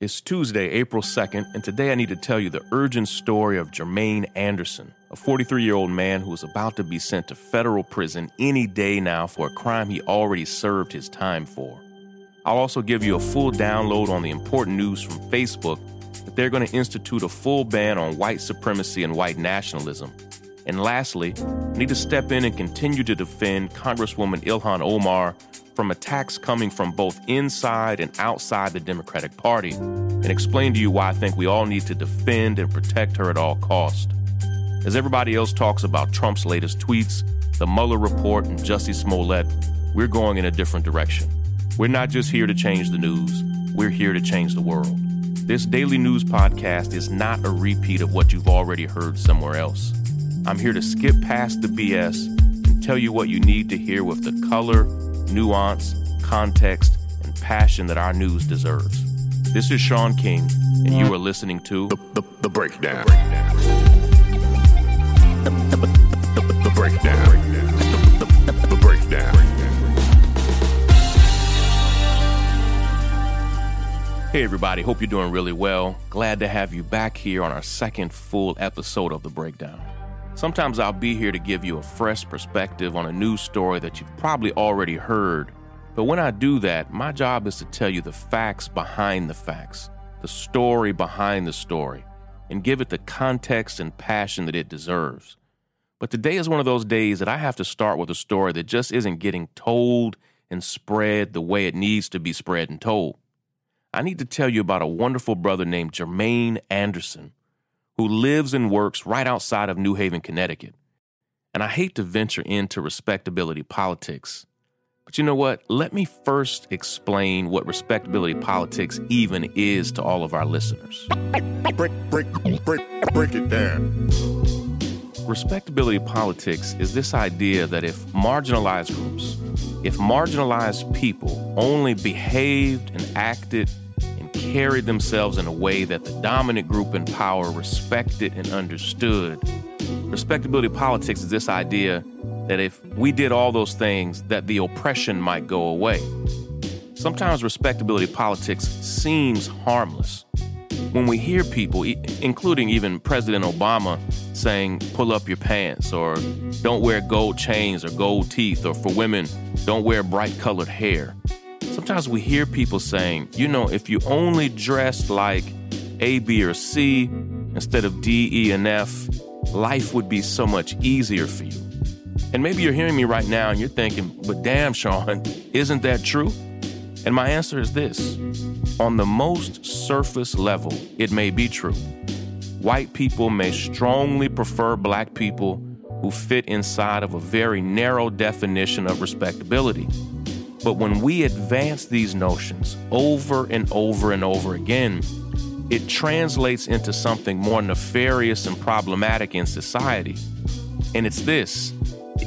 It's Tuesday, April 2nd, and today I need to tell you the urgent story of Jermaine Anderson, a 43 year old man who is about to be sent to federal prison any day now for a crime he already served his time for. I'll also give you a full download on the important news from Facebook that they're going to institute a full ban on white supremacy and white nationalism. And lastly, I need to step in and continue to defend Congresswoman Ilhan Omar from attacks coming from both inside and outside the Democratic Party and explain to you why I think we all need to defend and protect her at all costs. As everybody else talks about Trump's latest tweets, the Mueller report, and Jussie Smollett, we're going in a different direction. We're not just here to change the news, we're here to change the world. This daily news podcast is not a repeat of what you've already heard somewhere else. I'm here to skip past the BS and tell you what you need to hear with the color nuance, context, and passion that our news deserves. This is Shaun King, and you are listening to The, the, the Breakdown. The, the, the, the, the Breakdown. The, the, the Breakdown. Hey, everybody, hope you're doing really well. Glad to have you back here on our second full episode of The Breakdown. Sometimes I'll be here to give you a fresh perspective on a news story that you've probably already heard. But when I do that, my job is to tell you the facts behind the facts, the story behind the story, and give it the context and passion that it deserves. But today is one of those days that I have to start with a story that just isn't getting told and spread the way it needs to be spread and told. I need to tell you about a wonderful brother named Jermaine Anderson who lives and works right outside of New Haven, Connecticut. And I hate to venture into respectability politics. But you know what? Let me first explain what respectability politics even is to all of our listeners. Break, break, break, break it down. Respectability politics is this idea that if marginalized groups, if marginalized people only behaved and acted carried themselves in a way that the dominant group in power respected and understood, respectability politics is this idea that if we did all those things, that the oppression might go away. Sometimes respectability politics seems harmless. When we hear people, including even President Obama, saying, pull up your pants, or don't wear gold chains or gold teeth, or for women, don't wear bright colored hair. Sometimes we hear people saying, you know, if you only dressed like A, B, or C instead of D, E, and F, life would be so much easier for you. And maybe you're hearing me right now and you're thinking, but damn, Shaun, isn't that true? And my answer is this on the most surface level, it may be true. White people may strongly prefer black people who fit inside of a very narrow definition of respectability. But when we advance these notions over and over and over again, it translates into something more nefarious and problematic in society. And it's this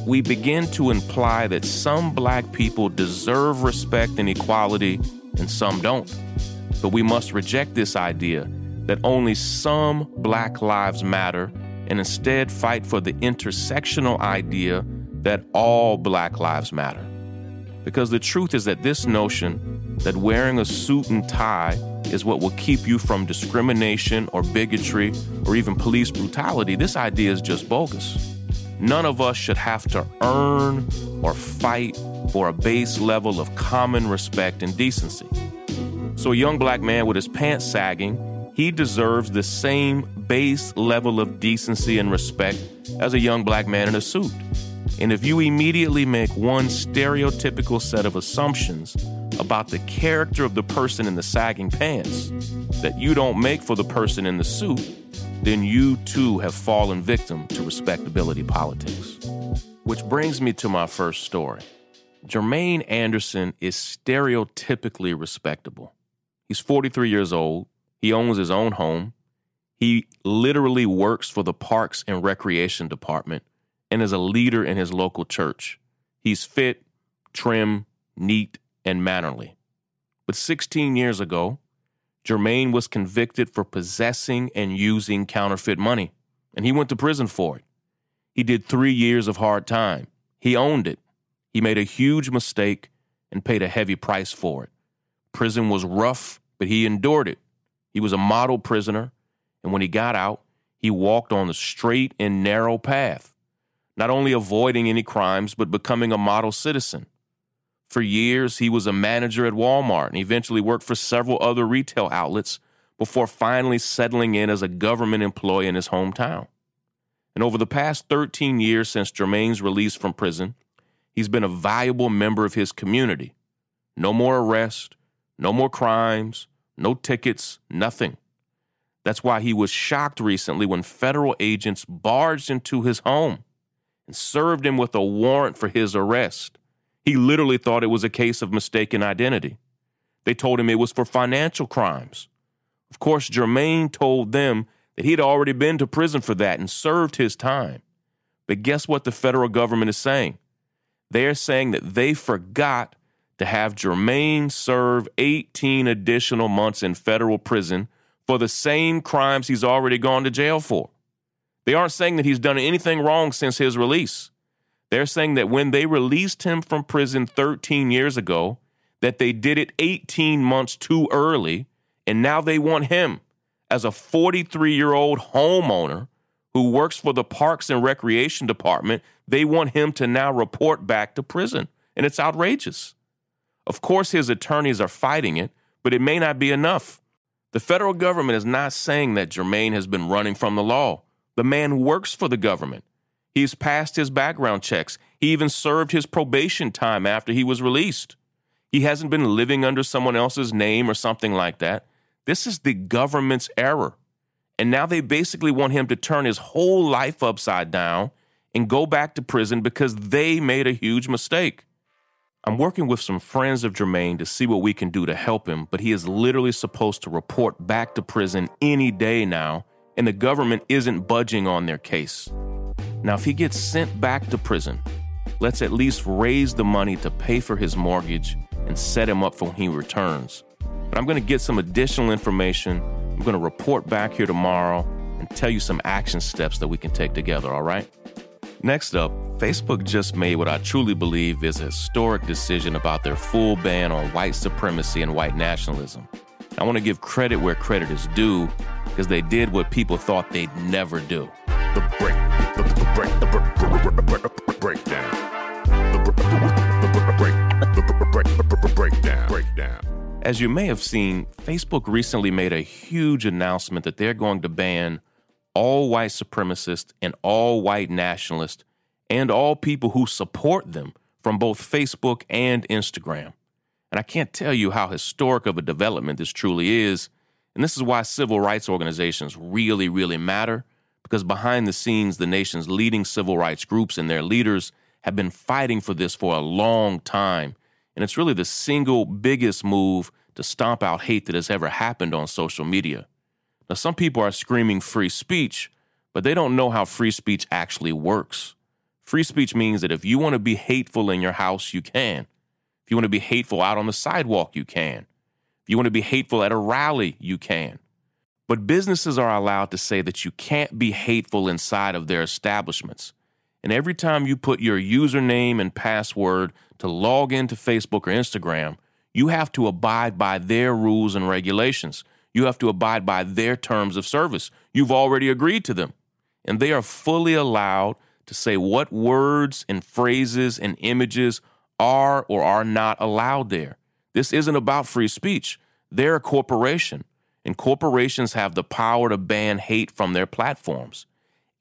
we begin to imply that some black people deserve respect and equality and some don't. But we must reject this idea that only some black lives matter and instead fight for the intersectional idea that all black lives matter. Because the truth is that this notion that wearing a suit and tie is what will keep you from discrimination or bigotry or even police brutality, this idea is just bogus. None of us should have to earn or fight for a base level of common respect and decency. So, a young black man with his pants sagging, he deserves the same base level of decency and respect as a young black man in a suit. And if you immediately make one stereotypical set of assumptions about the character of the person in the sagging pants that you don't make for the person in the suit, then you too have fallen victim to respectability politics. Which brings me to my first story. Jermaine Anderson is stereotypically respectable. He's 43 years old. He owns his own home. He literally works for the Parks and Recreation Department and is a leader in his local church. He's fit, trim, neat, and mannerly. But 16 years ago, Jermaine was convicted for possessing and using counterfeit money, and he went to prison for it. He did three years of hard time. He owned it. He made a huge mistake and paid a heavy price for it. Prison was rough, but he endured it. He was a model prisoner, and when he got out, he walked on the straight and narrow path, not only avoiding any crimes, but becoming a model citizen. For years, he was a manager at Walmart and eventually worked for several other retail outlets before finally settling in as a government employee in his hometown. And over the past 13 years since Jermaine's release from prison, he's been a valuable member of his community. No more arrests, no more crimes, no tickets, nothing. That's why he was shocked recently when federal agents barged into his home and served him with a warrant for his arrest. He literally thought it was a case of mistaken identity. They told him it was for financial crimes. Of course, Jermaine told them that he'd already been to prison for that and served his time. But guess what the federal government is saying? They're saying that they forgot to have Jermaine serve 18 additional months in federal prison for the same crimes he's already gone to jail for. They aren't saying that he's done anything wrong since his release. They're saying that when they released him from prison 13 years ago, that they did it 18 months too early, and now they want him as a 43 year old homeowner who works for the Parks and Recreation Department. They want him to now report back to prison, and it's outrageous. Of course, his attorneys are fighting it, but it may not be enough. The federal government is not saying that Jermaine has been running from the law. The man works for the government. He's passed his background checks. He even served his probation time after he was released. He hasn't been living under someone else's name or something like that. This is the government's error. And now they basically want him to turn his whole life upside down and go back to prison because they made a huge mistake. I'm working with some friends of Jermaine to see what we can do to help him, but he is literally supposed to report back to prison any day now, and the government isn't budging on their case. Now, if he gets sent back to prison, let's at least raise the money to pay for his mortgage and set him up for when he returns. But I'm going to get some additional information. I'm going to report back here tomorrow and tell you some action steps that we can take together, all right? Next up, Facebook just made what I truly believe is a historic decision about their full ban on white supremacy and white nationalism. I want to give credit where credit is due because they did what people thought they'd never do. The break, the, the break, the break, the break. The break, the. As you may have seen, Facebook recently made a huge announcement that they're going to ban all white supremacists and all white nationalists and all people who support them from both Facebook and Instagram. And I can't tell you how historic of a development this truly is. And this is why civil rights organizations really, really matter, because behind the scenes, the nation's leading civil rights groups and their leaders have been fighting for this for a long time. And it's really the single biggest move to stomp out hate that has ever happened on social media. Now, some people are screaming free speech, but they don't know how free speech actually works. Free speech means that if you want to be hateful in your house, you can. If you want to be hateful out on the sidewalk, you can. You want to be hateful at a rally, you can. But businesses are allowed to say that you can't be hateful inside of their establishments. And every time you put your username and password to log into Facebook or Instagram, you have to abide by their rules and regulations. You have to abide by their terms of service. You've already agreed to them. And they are fully allowed to say what words and phrases and images are or are not allowed there. This isn't about free speech. They're a corporation, and corporations have the power to ban hate from their platforms.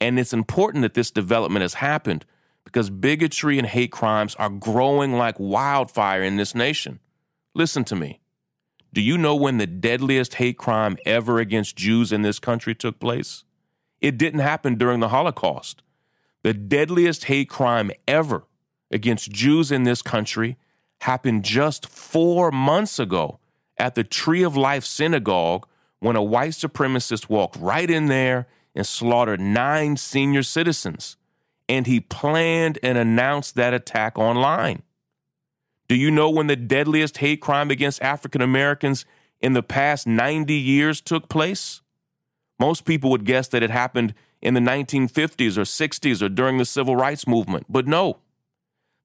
And it's important that this development has happened because bigotry and hate crimes are growing like wildfire in this nation. Listen to me. Do you know when the deadliest hate crime ever against Jews in this country took place? It didn't happen during the Holocaust. The deadliest hate crime ever against Jews in this country happened just four months ago at the Tree of Life Synagogue when a white supremacist walked right in there and slaughtered nine senior citizens. And he planned and announced that attack online. Do you know when the deadliest hate crime against African Americans in the past 90 years took place? Most people would guess that it happened in the 1950s or 60s or during the civil rights movement, but no.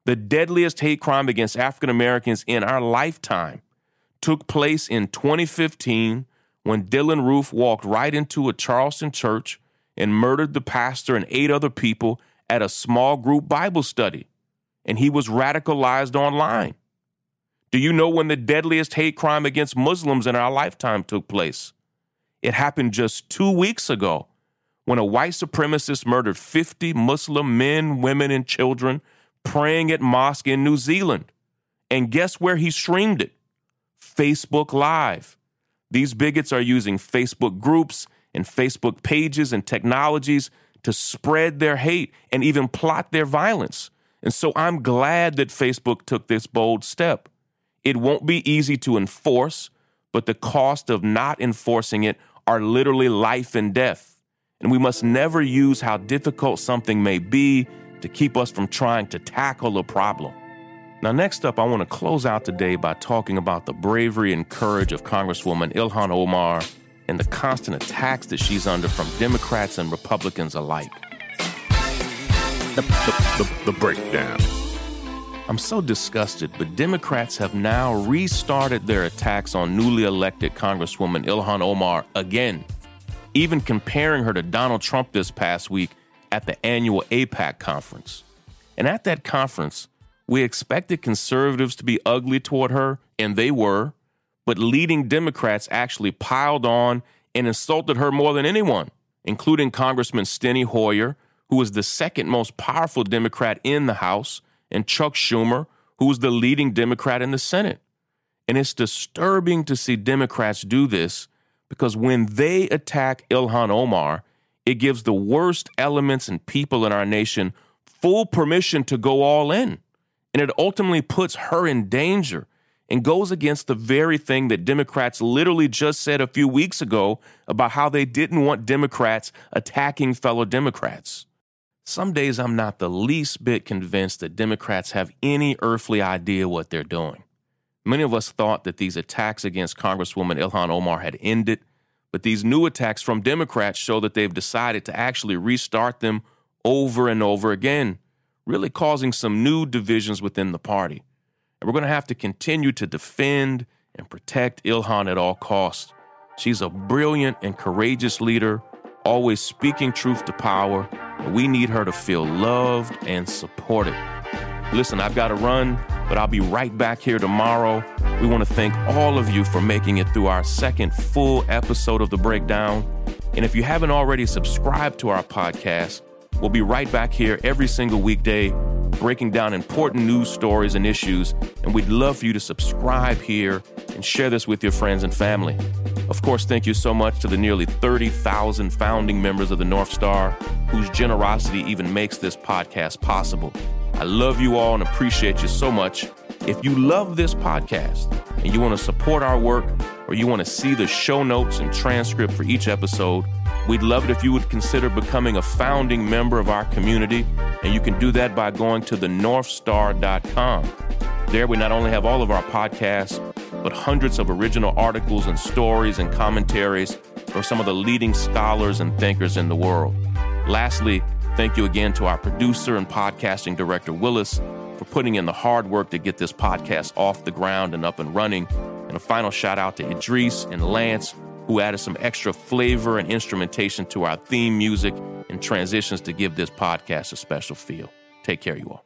The deadliest hate crime against African Americans in our lifetime took place in 2015 when Dylann Roof walked right into a Charleston church and murdered the pastor and eight other people at a small group Bible study. And he was radicalized online. Do you know when the deadliest hate crime against Muslims in our lifetime took place? It happened just two weeks ago when a white supremacist murdered 50 Muslim men, women, and children praying at mosque in New Zealand. And guess where he streamed it? Facebook Live. These bigots are using Facebook groups and Facebook pages and technologies to spread their hate and even plot their violence. And so I'm glad that Facebook took this bold step. It won't be easy to enforce, but the cost of not enforcing it are literally life and death. And we must never use how difficult something may be to keep us from trying to tackle a problem. Now, next up, I want to close out today by talking about the bravery and courage of Congresswoman Ilhan Omar and the constant attacks that she's under from Democrats and Republicans alike. The, the, the, the breakdown. I'm so disgusted, but Democrats have now restarted their attacks on newly elected Congresswoman Ilhan Omar again, even comparing her to Donald Trump this past week at the annual AIPAC conference. And at that conference, we expected conservatives to be ugly toward her, and they were, but leading Democrats actually piled on and insulted her more than anyone, including Congressman Steny Hoyer, who was the second most powerful Democrat in the House, and Chuck Schumer, who was the leading Democrat in the Senate. And it's disturbing to see Democrats do this because when they attack Ilhan Omar, it gives the worst elements and people in our nation full permission to go all in. And it ultimately puts her in danger and goes against the very thing that Democrats literally just said a few weeks ago about how they didn't want Democrats attacking fellow Democrats. Some days I'm not the least bit convinced that Democrats have any earthly idea what they're doing. Many of us thought that these attacks against Congresswoman Ilhan Omar had ended, but these new attacks from Democrats show that they've decided to actually restart them over and over again, really causing some new divisions within the party. And we're going to have to continue to defend and protect Ilhan at all costs. She's a brilliant and courageous leader, always speaking truth to power, and we need her to feel loved and supported. Listen, I've got to run, but I'll be right back here tomorrow. We want to thank all of you for making it through our second full episode of The Breakdown. And if you haven't already subscribed to our podcast, we'll be right back here every single weekday breaking down important news stories and issues. And we'd love for you to subscribe here and share this with your friends and family. Of course, thank you so much to the nearly 30,000 founding members of the North Star whose generosity even makes this podcast possible. I love you all and appreciate you so much. If you love this podcast and you want to support our work or you want to see the show notes and transcript for each episode, we'd love it if you would consider becoming a founding member of our community. And you can do that by going to the thenorthstar.com. There, we not only have all of our podcasts, but hundreds of original articles and stories and commentaries from some of the leading scholars and thinkers in the world. Lastly, thank you again to our producer and podcasting director, Willis, for putting in the hard work to get this podcast off the ground and up and running. And a final shout out to Idris and Lance, who added some extra flavor and instrumentation to our theme music and transitions to give this podcast a special feel. Take care, you all.